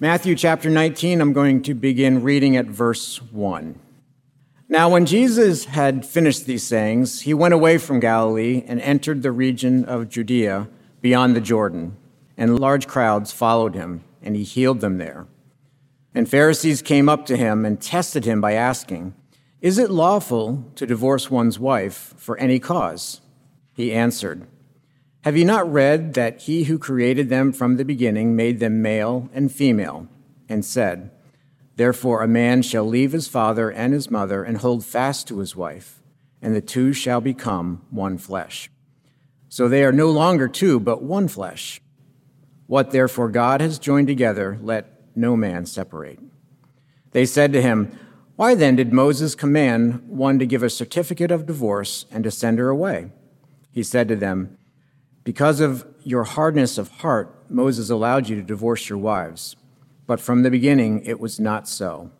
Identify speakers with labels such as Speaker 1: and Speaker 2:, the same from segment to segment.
Speaker 1: Matthew chapter 19, I'm going to begin reading at verse 1. Now, when Jesus had finished these sayings, he went away from Galilee and entered the region of Judea beyond the Jordan, and large crowds followed him, and he healed them there. And Pharisees came up to him and tested him by asking, Is it lawful to divorce one's wife for any cause? He answered, Have you not read that he who created them from the beginning made them male and female, and said, Therefore, a man shall leave his father and his mother and hold fast to his wife, and the two shall become one flesh. So they are no longer two, but one flesh. What therefore God has joined together, let no man separate. They said to him, Why then did Moses command one to give a certificate of divorce and to send her away? He said to them, Because of your hardness of heart, Moses allowed you to divorce your wives. But from the beginning, it was not so.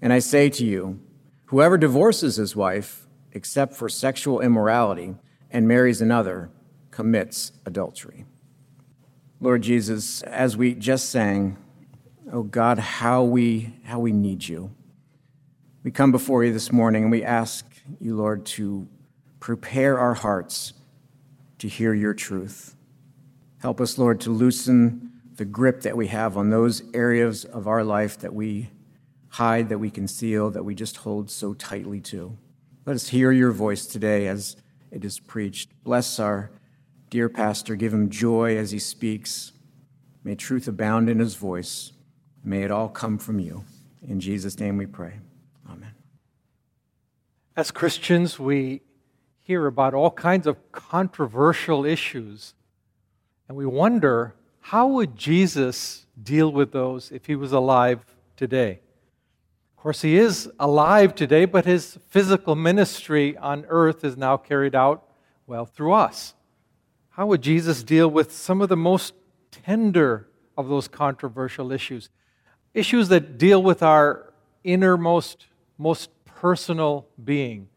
Speaker 1: And I say to you, whoever divorces his wife, except for sexual immorality, and marries another, commits adultery. Lord Jesus, as we just sang, oh God, how we, how we need you. We come before you this morning and we ask you, Lord, to prepare our hearts to hear your truth. Help us, Lord, to loosen the grip that we have on those areas of our life that we hide, that we conceal, that we just hold so tightly to. Let us hear your voice today as it is preached. Bless our dear pastor. Give him joy as he speaks. May truth abound in his voice. May it all come from you. In Jesus' name we pray. Amen.
Speaker 2: As Christians, we hear about all kinds of controversial issues, and we wonder how would Jesus deal with those if he was alive today? Of course, he is alive today, but his physical ministry on earth is now carried out, well, through us. How would Jesus deal with some of the most tender of those controversial issues? Issues that deal with our innermost, most personal being,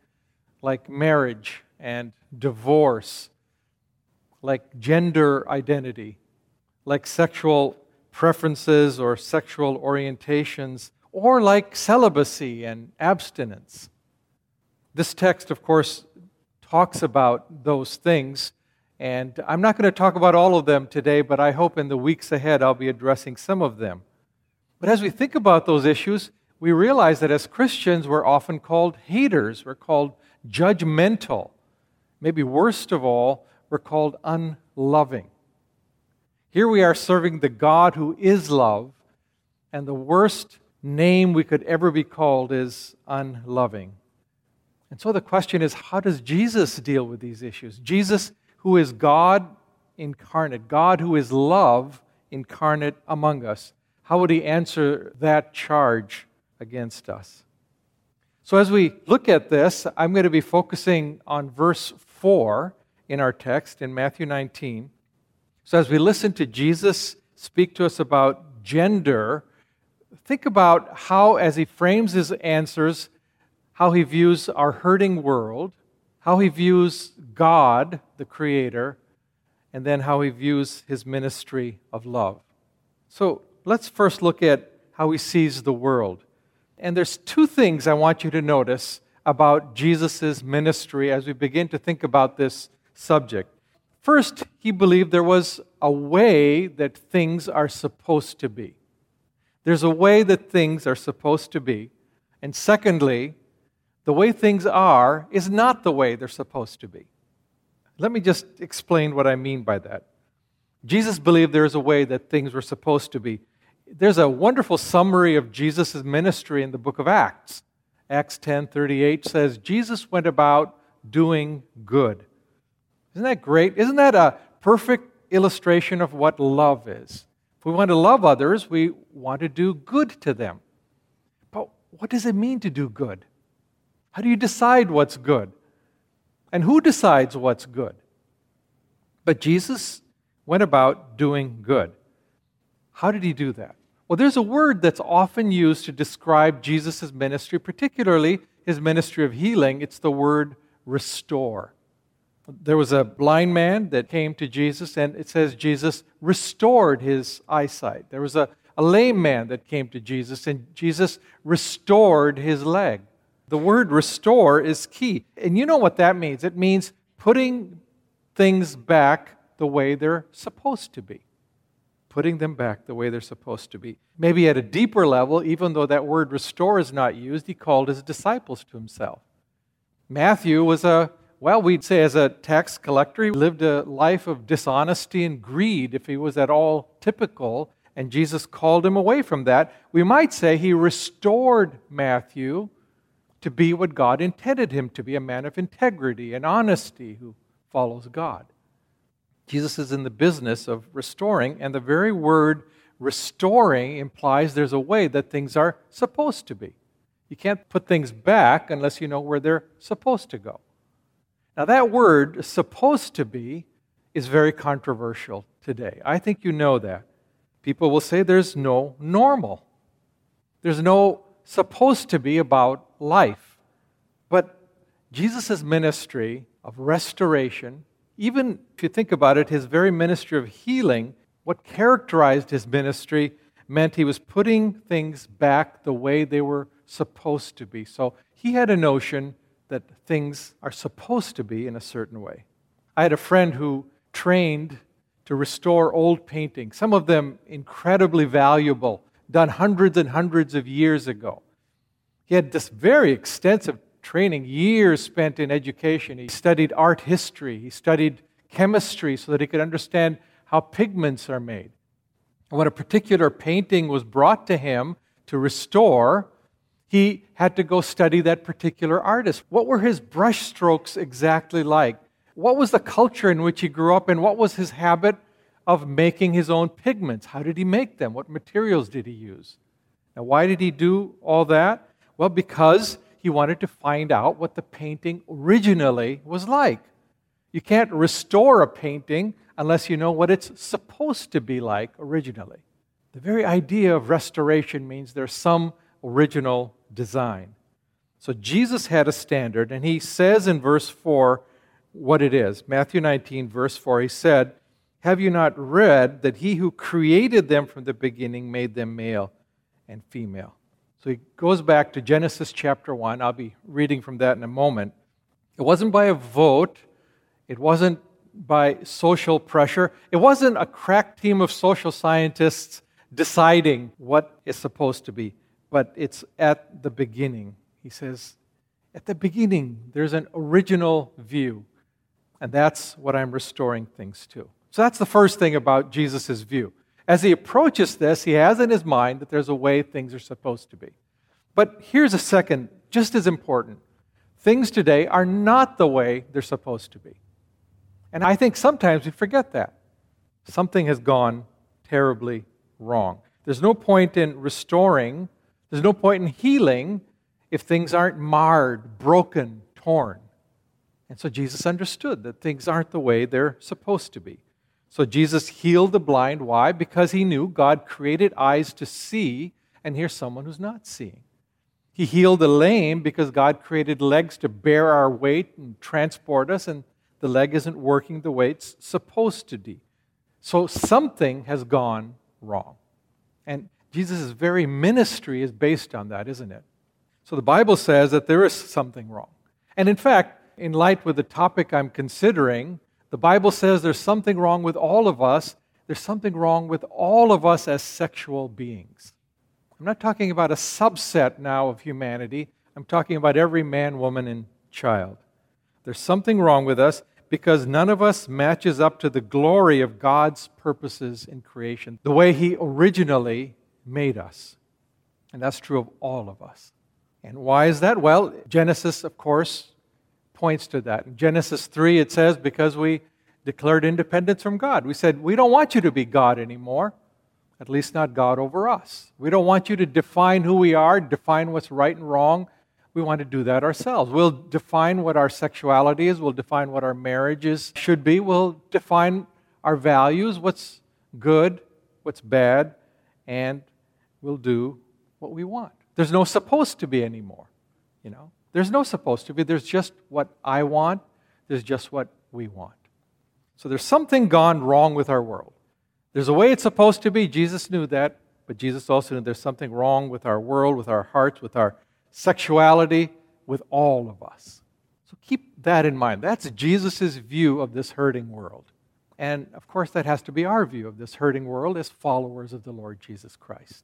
Speaker 2: like marriage and divorce, like gender identity, like sexual preferences or sexual orientations, or like celibacy and abstinence. This text, of course, talks about those things, and I'm not going to talk about all of them today, but I hope in the weeks ahead I'll be addressing some of them. But as we think about those issues, we realize that as Christians, we're often called haters, we're called judgmental. Maybe worst of all, we're called unloving. Here we are serving the God who is love, and the worst name we could ever be called is unloving. And so the question is how does Jesus deal with these issues? Jesus, who is God incarnate, God who is love incarnate among us, how would he answer that charge against us? So, as we look at this, I'm going to be focusing on verse 4 in our text in Matthew 19. So, as we listen to Jesus speak to us about gender, think about how, as he frames his answers, how he views our hurting world, how he views God, the Creator, and then how he views his ministry of love. So, let's first look at how he sees the world. And there's two things I want you to notice about Jesus' ministry as we begin to think about this subject. First, he believed there was a way that things are supposed to be. There's a way that things are supposed to be. And secondly, the way things are is not the way they're supposed to be. Let me just explain what I mean by that. Jesus believed there's a way that things were supposed to be. There's a wonderful summary of Jesus' ministry in the book of Acts. Acts 10:38 says Jesus went about doing good isn't that great? Isn't that a perfect illustration of what love is? If we want to love others, we want to do good to them. But what does it mean to do good? How do you decide what's good? And who decides what's good? But Jesus went about doing good. How did he do that? Well, there's a word that's often used to describe Jesus' ministry, particularly his ministry of healing. It's the word restore. There was a blind man that came to Jesus, and it says Jesus restored his eyesight. There was a, a lame man that came to Jesus, and Jesus restored his leg. The word restore is key. And you know what that means? It means putting things back the way they're supposed to be. Putting them back the way they're supposed to be. Maybe at a deeper level, even though that word restore is not used, he called his disciples to himself. Matthew was a, well, we'd say as a tax collector, he lived a life of dishonesty and greed if he was at all typical, and Jesus called him away from that. We might say he restored Matthew to be what God intended him to be a man of integrity and honesty who follows God. Jesus is in the business of restoring, and the very word restoring implies there's a way that things are supposed to be. You can't put things back unless you know where they're supposed to go. Now, that word, supposed to be, is very controversial today. I think you know that. People will say there's no normal, there's no supposed to be about life. But Jesus' ministry of restoration, even if you think about it, his very ministry of healing, what characterized his ministry meant he was putting things back the way they were supposed to be. So he had a notion that things are supposed to be in a certain way. I had a friend who trained to restore old paintings, some of them incredibly valuable, done hundreds and hundreds of years ago. He had this very extensive training, years spent in education. He studied art history, he studied chemistry so that he could understand how pigments are made. And when a particular painting was brought to him to restore, he had to go study that particular artist. What were his brushstrokes exactly like? What was the culture in which he grew up and what was his habit of making his own pigments? How did he make them? What materials did he use? Now, why did he do all that? Well, because he wanted to find out what the painting originally was like. You can't restore a painting unless you know what it's supposed to be like originally. The very idea of restoration means there's some original design. So Jesus had a standard, and he says in verse 4 what it is. Matthew 19, verse 4, he said, Have you not read that he who created them from the beginning made them male and female? So he goes back to Genesis chapter 1. I'll be reading from that in a moment. It wasn't by a vote, it wasn't by social pressure, it wasn't a crack team of social scientists deciding what is supposed to be, but it's at the beginning. He says, At the beginning, there's an original view, and that's what I'm restoring things to. So that's the first thing about Jesus' view. As he approaches this, he has in his mind that there's a way things are supposed to be. But here's a second, just as important. Things today are not the way they're supposed to be. And I think sometimes we forget that. Something has gone terribly wrong. There's no point in restoring, there's no point in healing if things aren't marred, broken, torn. And so Jesus understood that things aren't the way they're supposed to be. So Jesus healed the blind. Why? Because he knew God created eyes to see, and here's someone who's not seeing. He healed the lame because God created legs to bear our weight and transport us, and the leg isn't working the way it's supposed to be. So something has gone wrong. And Jesus' very ministry is based on that, isn't it? So the Bible says that there is something wrong. And in fact, in light with the topic I'm considering, the Bible says there's something wrong with all of us. There's something wrong with all of us as sexual beings. I'm not talking about a subset now of humanity. I'm talking about every man, woman, and child. There's something wrong with us because none of us matches up to the glory of God's purposes in creation, the way He originally made us. And that's true of all of us. And why is that? Well, Genesis, of course, points to that. In Genesis 3, it says, because we declared independence from God. We said, we don't want you to be God anymore, at least not God over us. We don't want you to define who we are, define what's right and wrong. We want to do that ourselves. We'll define what our sexuality is, we'll define what our marriages should be, we'll define our values, what's good, what's bad, and we'll do what we want. There's no supposed to be anymore, you know. There's no supposed to be. There's just what I want, there's just what we want. So there's something gone wrong with our world. There's a way it's supposed to be. Jesus knew that. but Jesus also knew there's something wrong with our world, with our hearts, with our sexuality, with all of us. So keep that in mind. That's Jesus' view of this hurting world. And of course, that has to be our view of this hurting world as followers of the Lord Jesus Christ.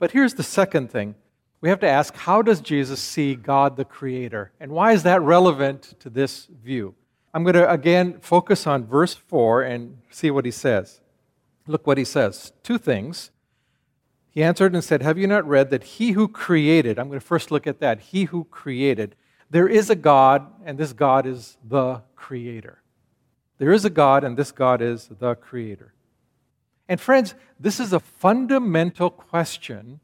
Speaker 2: But here's the second thing we have to ask how does Jesus see God the Creator? And why is that relevant to this view? I'm going to again focus on verse 4 and see what he says. Look what he says. Two things. He answered and said, Have you not read that he who created, I'm going to first look at that, he who created, there is a God, and this God is the Creator. There is a God, and this God is the Creator. And friends, this is a fundamental question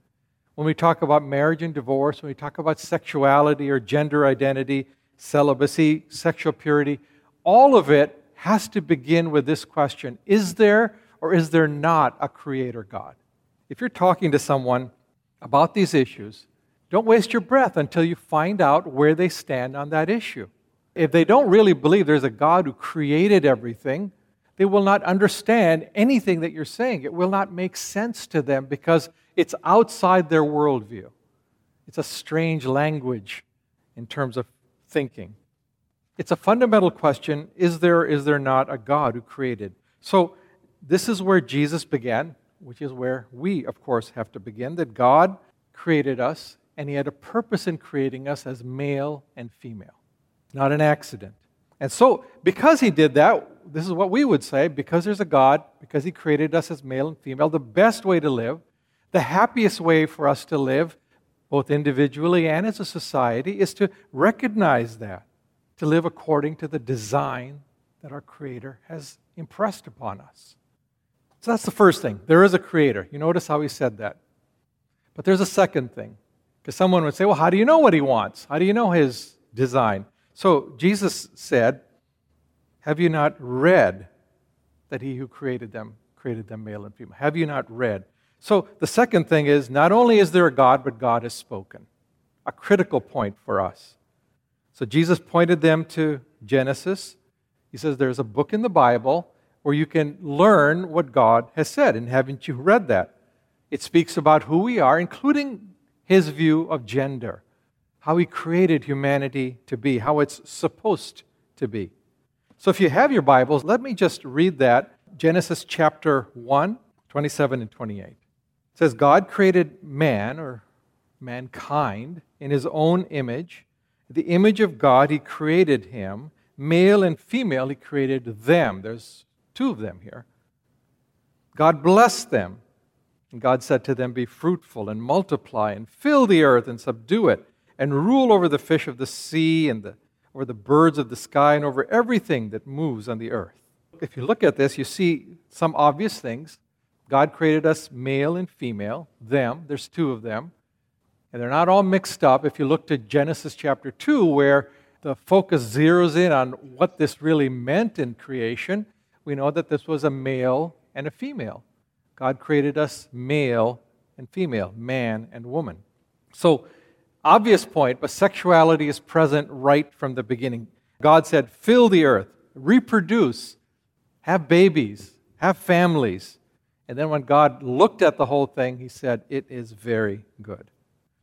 Speaker 2: when we talk about marriage and divorce, when we talk about sexuality or gender identity, celibacy, sexual purity. All of it has to begin with this question Is there or is there not a creator God? If you're talking to someone about these issues, don't waste your breath until you find out where they stand on that issue. If they don't really believe there's a God who created everything, they will not understand anything that you're saying. It will not make sense to them because it's outside their worldview. It's a strange language in terms of thinking. It's a fundamental question is there, is there not a God who created? So, this is where Jesus began, which is where we, of course, have to begin that God created us and He had a purpose in creating us as male and female, not an accident. And so, because He did that, this is what we would say because there's a God, because He created us as male and female, the best way to live, the happiest way for us to live, both individually and as a society, is to recognize that, to live according to the design that our Creator has impressed upon us. So that's the first thing. There is a Creator. You notice how He said that. But there's a second thing. Because someone would say, well, how do you know what he wants? How do you know his design? So Jesus said, Have you not read that he who created them created them male and female? Have you not read? So the second thing is not only is there a God, but God has spoken. A critical point for us. So Jesus pointed them to Genesis. He says there's a book in the Bible where you can learn what God has said. And haven't you read that? It speaks about who we are, including his view of gender, how he created humanity to be, how it's supposed to be. So if you have your Bibles, let me just read that Genesis chapter 1, 27 and 28. It says, God created man or mankind in his own image. The image of God, he created him. Male and female, he created them. There's two of them here. God blessed them. And God said to them, Be fruitful and multiply and fill the earth and subdue it and rule over the fish of the sea and the, over the birds of the sky and over everything that moves on the earth. If you look at this, you see some obvious things. God created us male and female, them, there's two of them. And they're not all mixed up. If you look to Genesis chapter 2, where the focus zeroes in on what this really meant in creation, we know that this was a male and a female. God created us male and female, man and woman. So, obvious point, but sexuality is present right from the beginning. God said, fill the earth, reproduce, have babies, have families. And then when God looked at the whole thing, he said, it is very good.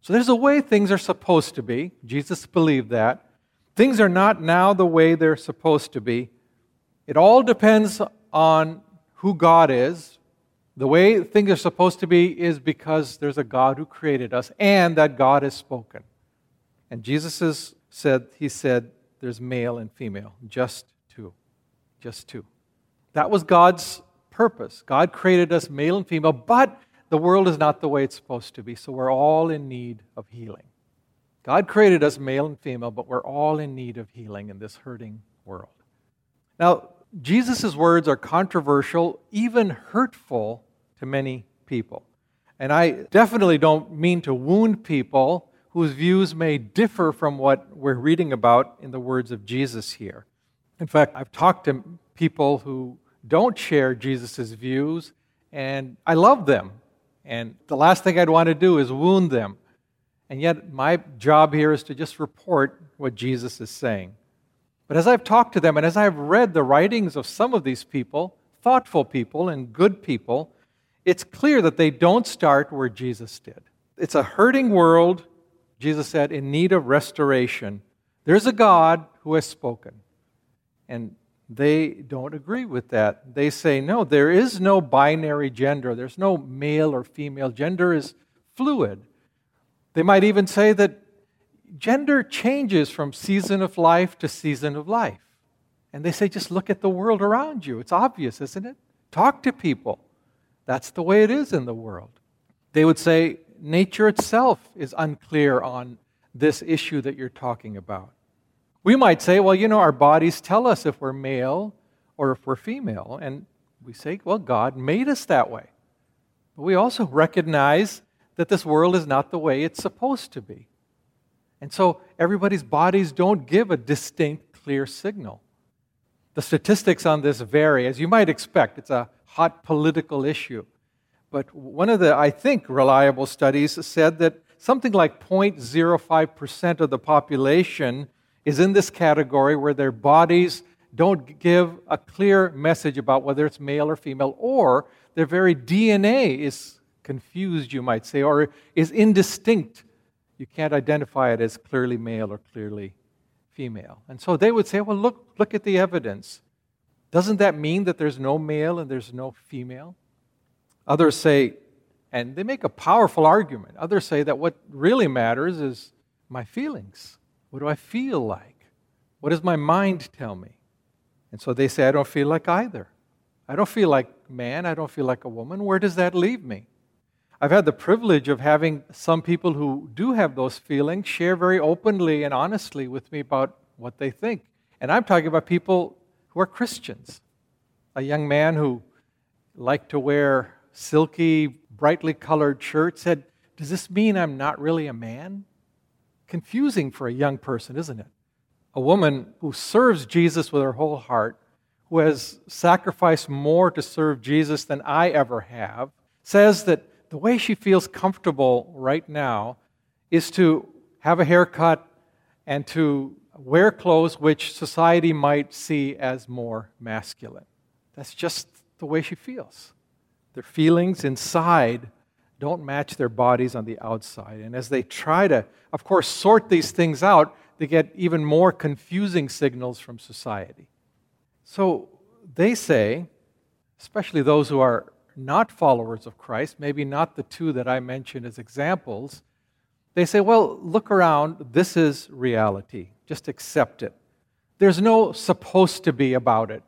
Speaker 2: So there's a way things are supposed to be. Jesus believed that. Things are not now the way they're supposed to be. It all depends on who God is, the way things are supposed to be is because there's a God who created us and that God has spoken. And Jesus said, He said, there's male and female, just two. Just two. That was God's purpose. God created us male and female, but the world is not the way it's supposed to be, so we're all in need of healing. God created us male and female, but we're all in need of healing in this hurting world. Now, Jesus' words are controversial, even hurtful to many people. And I definitely don't mean to wound people whose views may differ from what we're reading about in the words of Jesus here. In fact, I've talked to people who don't share Jesus' views, and I love them. And the last thing I'd want to do is wound them. And yet, my job here is to just report what Jesus is saying. But as I've talked to them and as I've read the writings of some of these people, thoughtful people and good people, it's clear that they don't start where Jesus did. It's a hurting world, Jesus said, in need of restoration. There's a God who has spoken. And they don't agree with that. They say, no, there is no binary gender. There's no male or female. Gender is fluid. They might even say that gender changes from season of life to season of life. And they say, just look at the world around you. It's obvious, isn't it? Talk to people. That's the way it is in the world. They would say, nature itself is unclear on this issue that you're talking about. We might say, well, you know, our bodies tell us if we're male or if we're female. And we say, well, God made us that way. But we also recognize that this world is not the way it's supposed to be. And so everybody's bodies don't give a distinct, clear signal. The statistics on this vary, as you might expect. It's a hot political issue. But one of the, I think, reliable studies said that something like 0.05% of the population is in this category where their bodies don't give a clear message about whether it's male or female, or their very DNA is confused, you might say, or is indistinct. You can't identify it as clearly male or clearly female. And so they would say, well, look, look at the evidence. Doesn't that mean that there's no male and there's no female? Others say, and they make a powerful argument. Others say that what really matters is my feelings. What do I feel like? What does my mind tell me? And so they say, I don't feel like either. I don't feel like man. I don't feel like a woman. Where does that leave me? I've had the privilege of having some people who do have those feelings share very openly and honestly with me about what they think. And I'm talking about people who are Christians. A young man who liked to wear silky, brightly colored shirts said, Does this mean I'm not really a man? Confusing for a young person, isn't it? A woman who serves Jesus with her whole heart, who has sacrificed more to serve Jesus than I ever have, says that the way she feels comfortable right now is to have a haircut and to wear clothes which society might see as more masculine. That's just the way she feels. Their feelings inside don't match their bodies on the outside. And as they try to, of course, sort these things out, they get even more confusing signals from society. So they say, especially those who are not followers of Christ, maybe not the two that I mentioned as examples, they say, well, look around, this is reality. Just accept it. There's no supposed to be about it.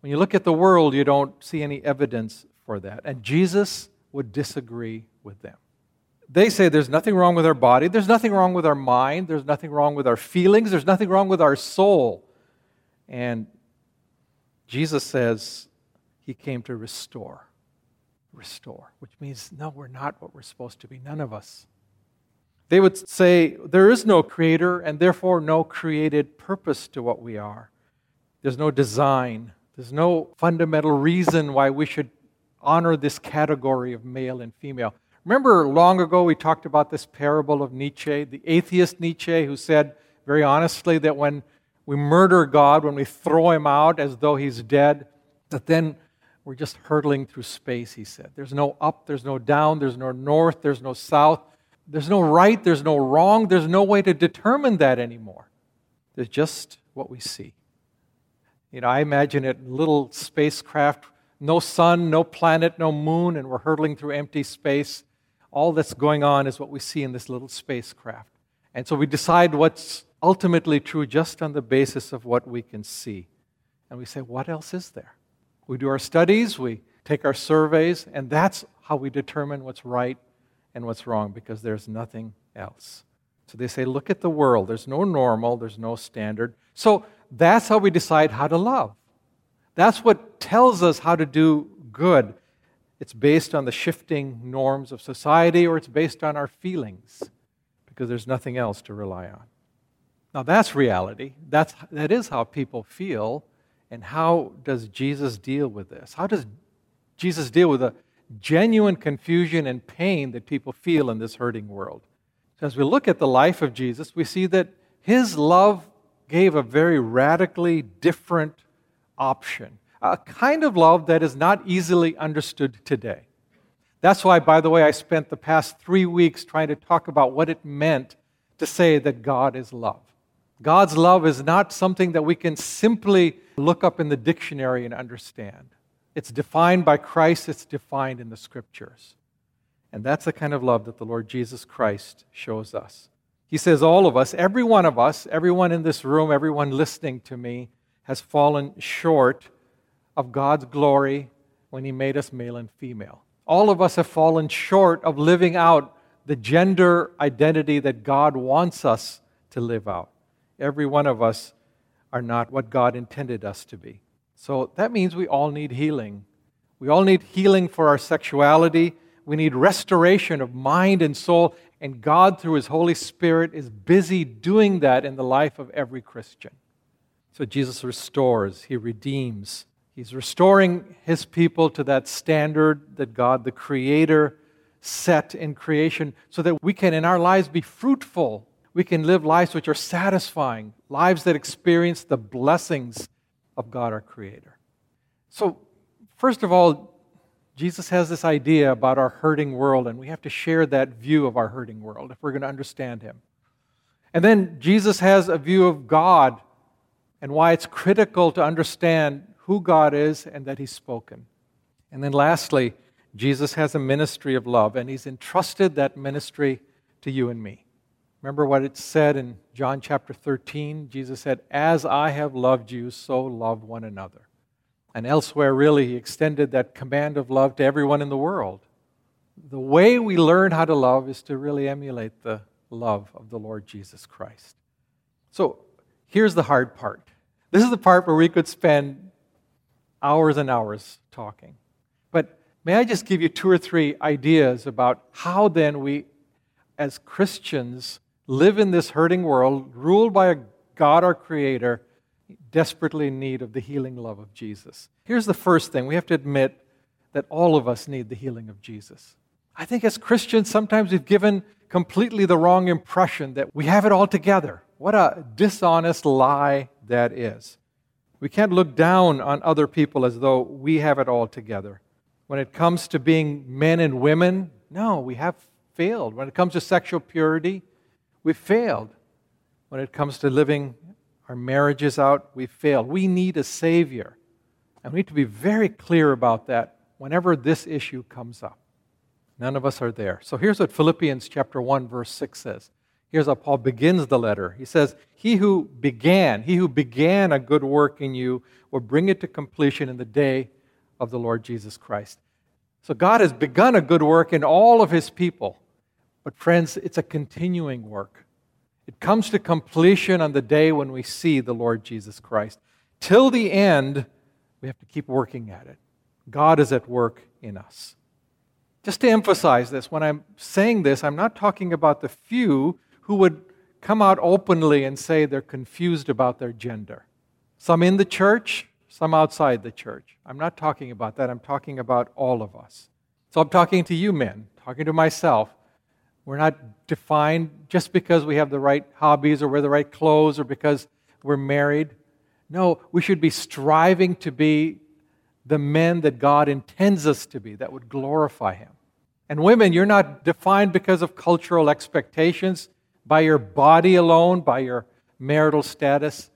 Speaker 2: When you look at the world, you don't see any evidence for that. And Jesus would disagree with them. They say there's nothing wrong with our body, there's nothing wrong with our mind, there's nothing wrong with our feelings, there's nothing wrong with our soul. And Jesus says he came to restore restore, which means, no, we're not what we're supposed to be, none of us. They would say there is no creator and therefore no created purpose to what we are. There's no design, there's no fundamental reason why we should honor this category of male and female. Remember, long ago we talked about this parable of Nietzsche, the atheist Nietzsche, who said very honestly that when we murder God, when we throw him out as though he's dead, that then we're just hurtling through space, he said. There's no up, there's no down, there's no north, there's no south, there's no right, there's no wrong, there's no way to determine that anymore. There's just what we see. You know, I imagine it little spacecraft, no sun, no planet, no moon, and we're hurtling through empty space. All that's going on is what we see in this little spacecraft. And so we decide what's ultimately true just on the basis of what we can see. And we say, what else is there? We do our studies, we take our surveys, and that's how we determine what's right and what's wrong because there's nothing else. So they say, look at the world. There's no normal, there's no standard. So that's how we decide how to love. That's what tells us how to do good. It's based on the shifting norms of society or it's based on our feelings because there's nothing else to rely on. Now that's reality. That's, that is how people feel and how does Jesus deal with this? How does Jesus deal with the genuine confusion and pain that people feel in this hurting world? So as we look at the life of Jesus, we see that his love gave a very radically different option, a kind of love that is not easily understood today. That's why, by the way, I spent the past three weeks trying to talk about what it meant to say that God is love. God's love is not something that we can simply look up in the dictionary and understand. It's defined by Christ, it's defined in the scriptures. And that's the kind of love that the Lord Jesus Christ shows us. He says, All of us, every one of us, everyone in this room, everyone listening to me, has fallen short of God's glory when He made us male and female. All of us have fallen short of living out the gender identity that God wants us to live out. Every one of us are not what God intended us to be. So that means we all need healing. We all need healing for our sexuality. We need restoration of mind and soul. And God, through His Holy Spirit, is busy doing that in the life of every Christian. So Jesus restores, He redeems, He's restoring his people to that standard that God, the Creator, set in creation so that we can, in our lives, be fruitful. We can live lives which are satisfying, lives that experience the blessings of God, our Creator. So, first of all, Jesus has this idea about our hurting world, and we have to share that view of our hurting world if we're going to understand Him. And then Jesus has a view of God and why it's critical to understand who God is and that He's spoken. And then lastly, Jesus has a ministry of love, and He's entrusted that ministry to you and me. Remember what it said in John chapter 13? Jesus said, As I have loved you, so love one another. And elsewhere, really, He extended that command of love to everyone in the world. The way we learn how to love is to really emulate the love of the Lord Jesus Christ. So here's the hard part. This is the part where we could spend hours and hours talking. But may I just give you two or three ideas about how then we, as Christians, live in this hurting world, ruled by a God, our Creator, desperately in need of the healing love of Jesus. Here's the first thing we have to admit that all of us need the healing of Jesus. I think as Christians, sometimes we've given completely the wrong impression that we have it all together. What a dishonest lie that is. We can't look down on other people as though we have it all together. When it comes to being men and women, no, we have failed. When it comes to sexual purity, we've failed. When it comes to living our marriages out, we've failed. We need a Savior. And we need to be very clear about that whenever this issue comes up. None of us are there. So here's what Philippians chapter 1 verse 6 says. Here's how Paul begins the letter. He says, He who began, he who began a good work in you will bring it to completion in the day of the Lord Jesus Christ. So God has begun a good work in all of his people. But friends, it's a continuing work. It comes to completion on the day when we see the Lord Jesus Christ. Till the end, we have to keep working at it. God is at work in us. Just to emphasize this, when I'm saying this, I'm not talking about the few who would come out openly and say they're confused about their gender. Some in the church, some outside the church. I'm not talking about that. I'm talking about all of us. So I'm talking to you men, talking to myself. We're not defined just because we have the right hobbies or wear the right clothes or because we're married. No, we should be striving to be the men that God intends us to be, that would glorify Him. And women, you're not defined because of cultural expectations by your body alone, by your marital status.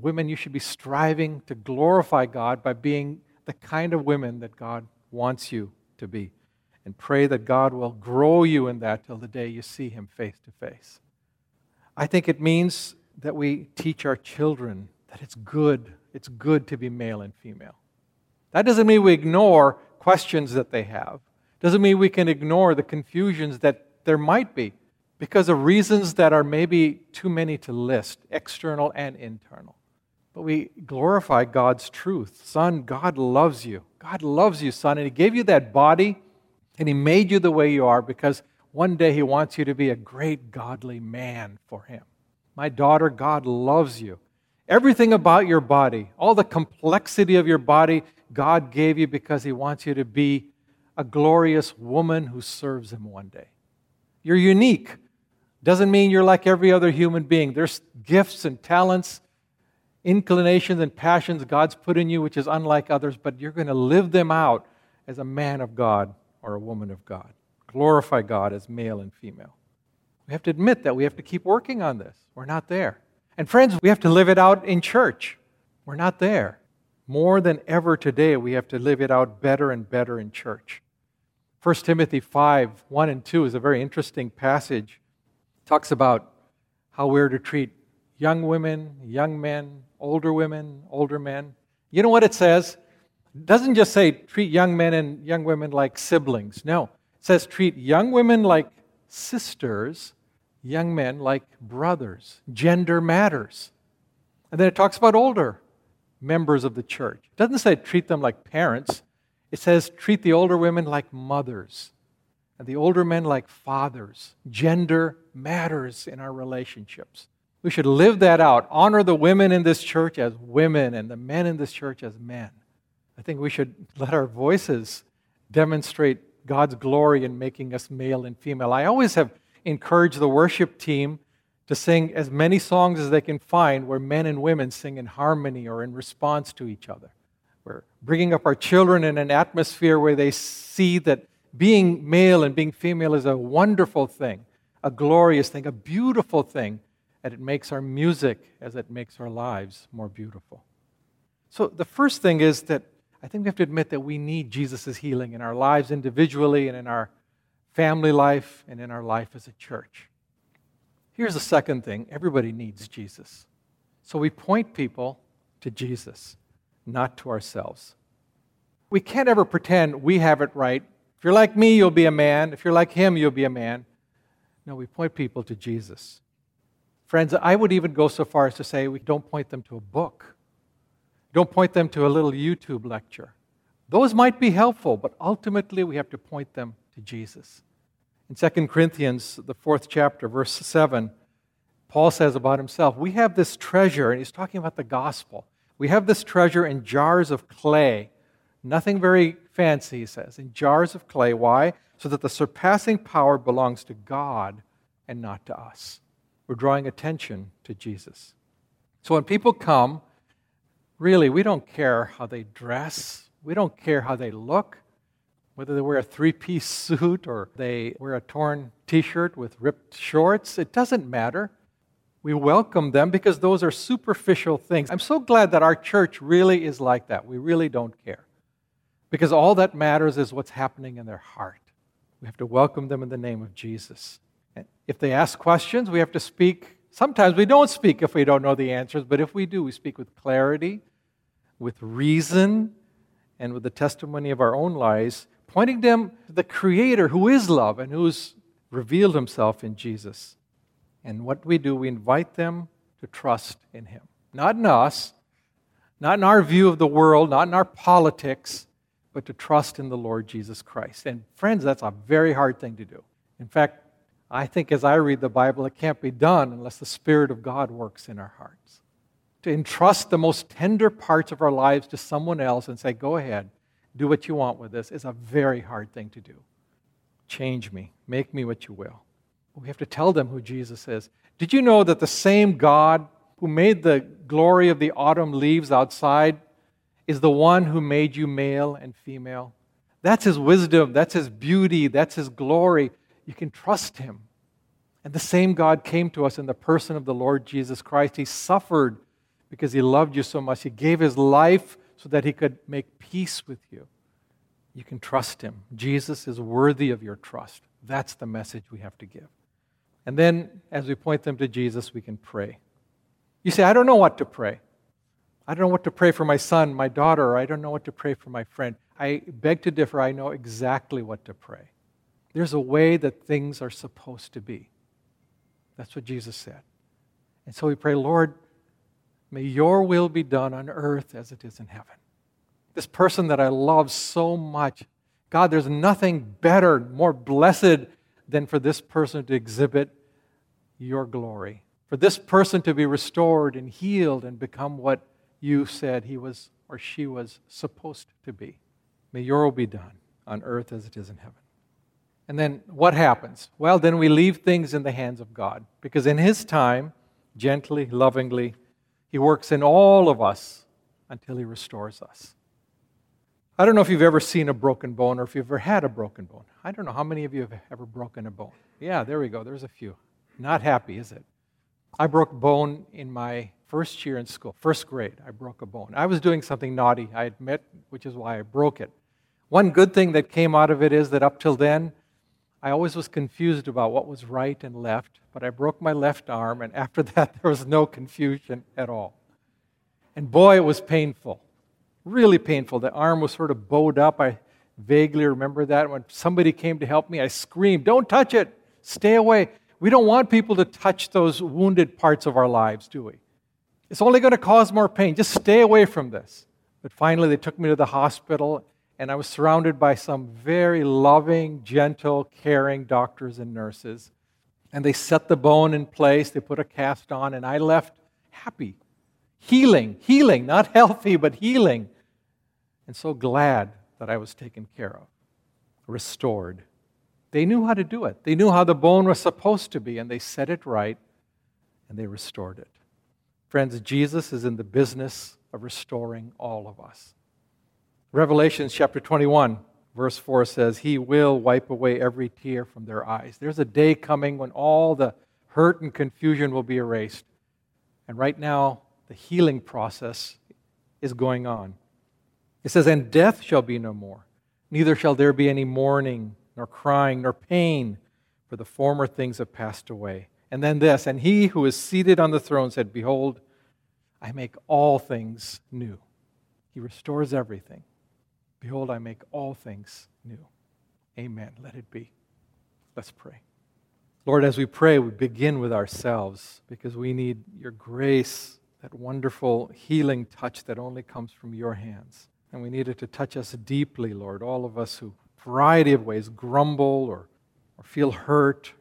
Speaker 2: Women, you should be striving to glorify God by being the kind of women that God wants you to be. And pray that God will grow you in that till the day you see Him face to face. I think it means that we teach our children that it's good. It's good to be male and female. That doesn't mean we ignore questions that they have. Doesn't mean we can ignore the confusions that there might be because of reasons that are maybe too many to list, external and internal. But we glorify God's truth. Son, God loves you. God loves you, son, and He gave you that body and He made you the way you are because one day He wants you to be a great godly man for Him. My daughter, God loves you. Everything about your body, all the complexity of your body, God gave you because He wants you to be a glorious woman who serves Him one day. You're unique. Doesn't mean you're like every other human being. There's gifts and talents, inclinations and passions God's put in you, which is unlike others, but you're going to live them out as a man of God or a woman of God. Glorify God as male and female. We have to admit that we have to keep working on this. We're not there. And friends, we have to live it out in church. We're not there. More than ever today, we have to live it out better and better in church. 1 Timothy 5 1 and 2 is a very interesting passage. Talks about how we're to treat young women, young men, older women, older men. You know what it says? It doesn't just say treat young men and young women like siblings. No. It says treat young women like sisters young men like brothers. Gender matters. And then it talks about older members of the church. It doesn't say treat them like parents, it says treat the older women like mothers the older men like fathers. Gender matters in our relationships. We should live that out. Honor the women in this church as women and the men in this church as men. I think we should let our voices demonstrate God's glory in making us male and female. I always have encouraged the worship team to sing as many songs as they can find where men and women sing in harmony or in response to each other. We're bringing up our children in an atmosphere where they see that being male and being female is a wonderful thing, a glorious thing, a beautiful thing, and it makes our music as it makes our lives more beautiful. So the first thing is that I think we have to admit that we need Jesus' healing in our lives individually and in our family life, and in our life as a church. Here's the second thing everybody needs Jesus. So we point people to Jesus, not to ourselves. We can't ever pretend we have it right. If you're like me, you'll be a man. If you're like him, you'll be a man. No, we point people to Jesus. Friends, I would even go so far as to say we don't point them to a book. Don't point them to a little YouTube lecture. Those might be helpful, but ultimately we have to point them to Jesus. In 2 Corinthians, the fourth chapter, verse 7, Paul says about himself, We have this treasure, and he's talking about the gospel. We have this treasure in jars of clay. Nothing very fancy, he says, in jars of clay. Why? So that the surpassing power belongs to God and not to us. We're drawing attention to Jesus. So when people come, really, we don't care how they dress, we don't care how they look whether they wear a three piece suit or they wear a torn t shirt with ripped shorts, it doesn't matter. We welcome them because those are superficial things. I'm so glad that our church really is like that. We really don't care. Because all that matters is what's happening in their heart. We have to welcome them in the name of Jesus. If they ask questions, we have to speak. Sometimes we don't speak if we don't know the answers, but if we do, we speak with clarity, with reason, and with the testimony of our own lives pointing them to the Creator who is love and who's revealed himself in Jesus. And what we do, we invite them to trust in Him. Not in us, not in our view of the world, not in our politics, but to trust in the Lord Jesus Christ. And friends, that's a very hard thing to do. In fact, I think as I read the Bible, it can't be done unless the Spirit of God works in our hearts. To entrust the most tender parts of our lives to someone else and say, Go ahead, do what you want with this is a very hard thing to do. Change me, make me what you will. We have to tell them who Jesus is. Did you know that the same God who made the glory of the autumn leaves outside is the one who made you male and female? That's his wisdom, that's his beauty, that's his glory. You can trust him. And the same God came to us in the person of the Lord Jesus Christ. He suffered because he loved you so much. He gave his life so that he could make peace with you. You can trust him. Jesus is worthy of your trust. That's the message we have to give. And then, as we point them to Jesus, we can pray. You say, I don't know what to pray. I don't know what to pray for my son, my daughter, I don't know what to pray for my friend. I beg to differ. I know exactly what to pray. There's a way that things are supposed to be. That's what Jesus said. And so we pray, Lord, May your will be done on earth as it is in heaven. This person that I love so much, God, there's nothing better, more blessed than for this person to exhibit your glory, for this person to be restored and healed and become what you said he was or she was supposed to be. May your will be done on earth as it is in heaven. And then what happens? Well, then we leave things in the hands of God because in His time, gently, lovingly, he works in all of us until He restores us. I don't know if you've ever seen a broken bone or if you've ever had a broken bone. I don't know how many of you have ever broken a bone. Yeah, there we go. There's a few. Not happy, is it? I broke bone in my first year in school, first grade. I broke a bone. I was doing something naughty, I admit, which is why I broke it. One good thing that came out of it is that up till then, I always was confused about what was right and left, but I broke my left arm, and after that, there was no confusion at all. And boy, it was painful. Really painful. The arm was sort of bowed up. I vaguely remember that. When somebody came to help me, I screamed, Don't touch it! Stay away. We don't want people to touch those wounded parts of our lives, do we? It's only going to cause more pain. Just stay away from this. But finally, they took me to the hospital, and I was surrounded by some very loving, gentle, caring doctors and nurses. And they set the bone in place, they put a cast on, and I left happy. Healing, healing, not healthy, but healing. And so glad that I was taken care of, restored. They knew how to do it. They knew how the bone was supposed to be, and they set it right, and they restored it. Friends, Jesus is in the business of restoring all of us. Revelation chapter 21, verse 4 says, He will wipe away every tear from their eyes. There's a day coming when all the hurt and confusion will be erased. And right now, the healing process is going on. It says, And death shall be no more, neither shall there be any mourning, nor crying, nor pain, for the former things have passed away. And then this, and he who is seated on the throne said, Behold, I make all things new. He restores everything. Behold, I make all things new. Amen. Let it be. Let's pray. Lord, as we pray, we begin with ourselves because we need your grace, that wonderful healing touch that only comes from your hands. And we need it to touch us deeply, Lord, all of us who, variety of ways, grumble or, or feel hurt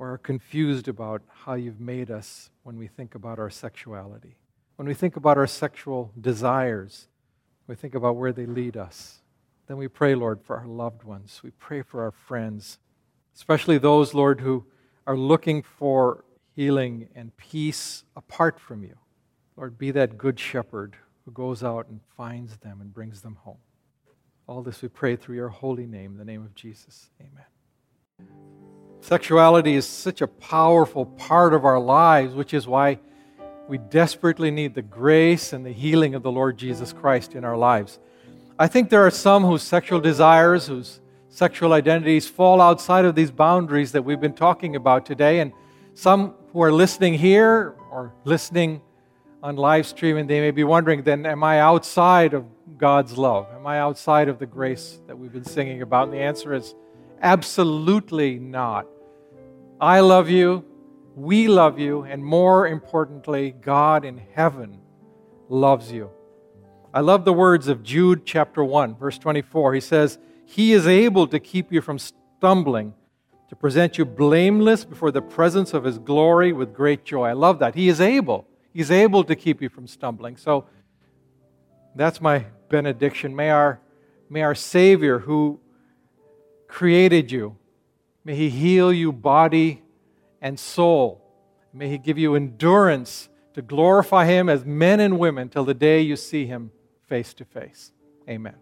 Speaker 2: or are confused about how you've made us when we think about our sexuality. When we think about our sexual desires, we think about where they lead us. Then we pray, Lord, for our loved ones. We pray for our friends, especially those, Lord, who are looking for healing and peace apart from you. Lord, be that good shepherd who goes out and finds them and brings them home. All this we pray through your holy name, the name of Jesus. Amen. Sexuality is such a powerful part of our lives, which is why we desperately need the grace and the healing of the Lord Jesus Christ in our lives. I think there are some whose sexual desires, whose sexual identities fall outside of these boundaries that we've been talking about today, and some who are listening here or listening on live stream, and they may be wondering then, am I outside of God's love? Am I outside of the grace that we've been singing about? And the answer is absolutely not. I love you. We love you. And more importantly, God in heaven loves you. I love the words of Jude chapter 1, verse 24. He says, He is able to keep you from stumbling, to present you blameless before the presence of His glory with great joy. I love that. He is able. He's able to keep you from stumbling. So that's my benediction. May our, may our Savior, who created you, may He heal you body and soul. May He give you endurance to glorify Him as men and women till the day you see Him face to face. Amen.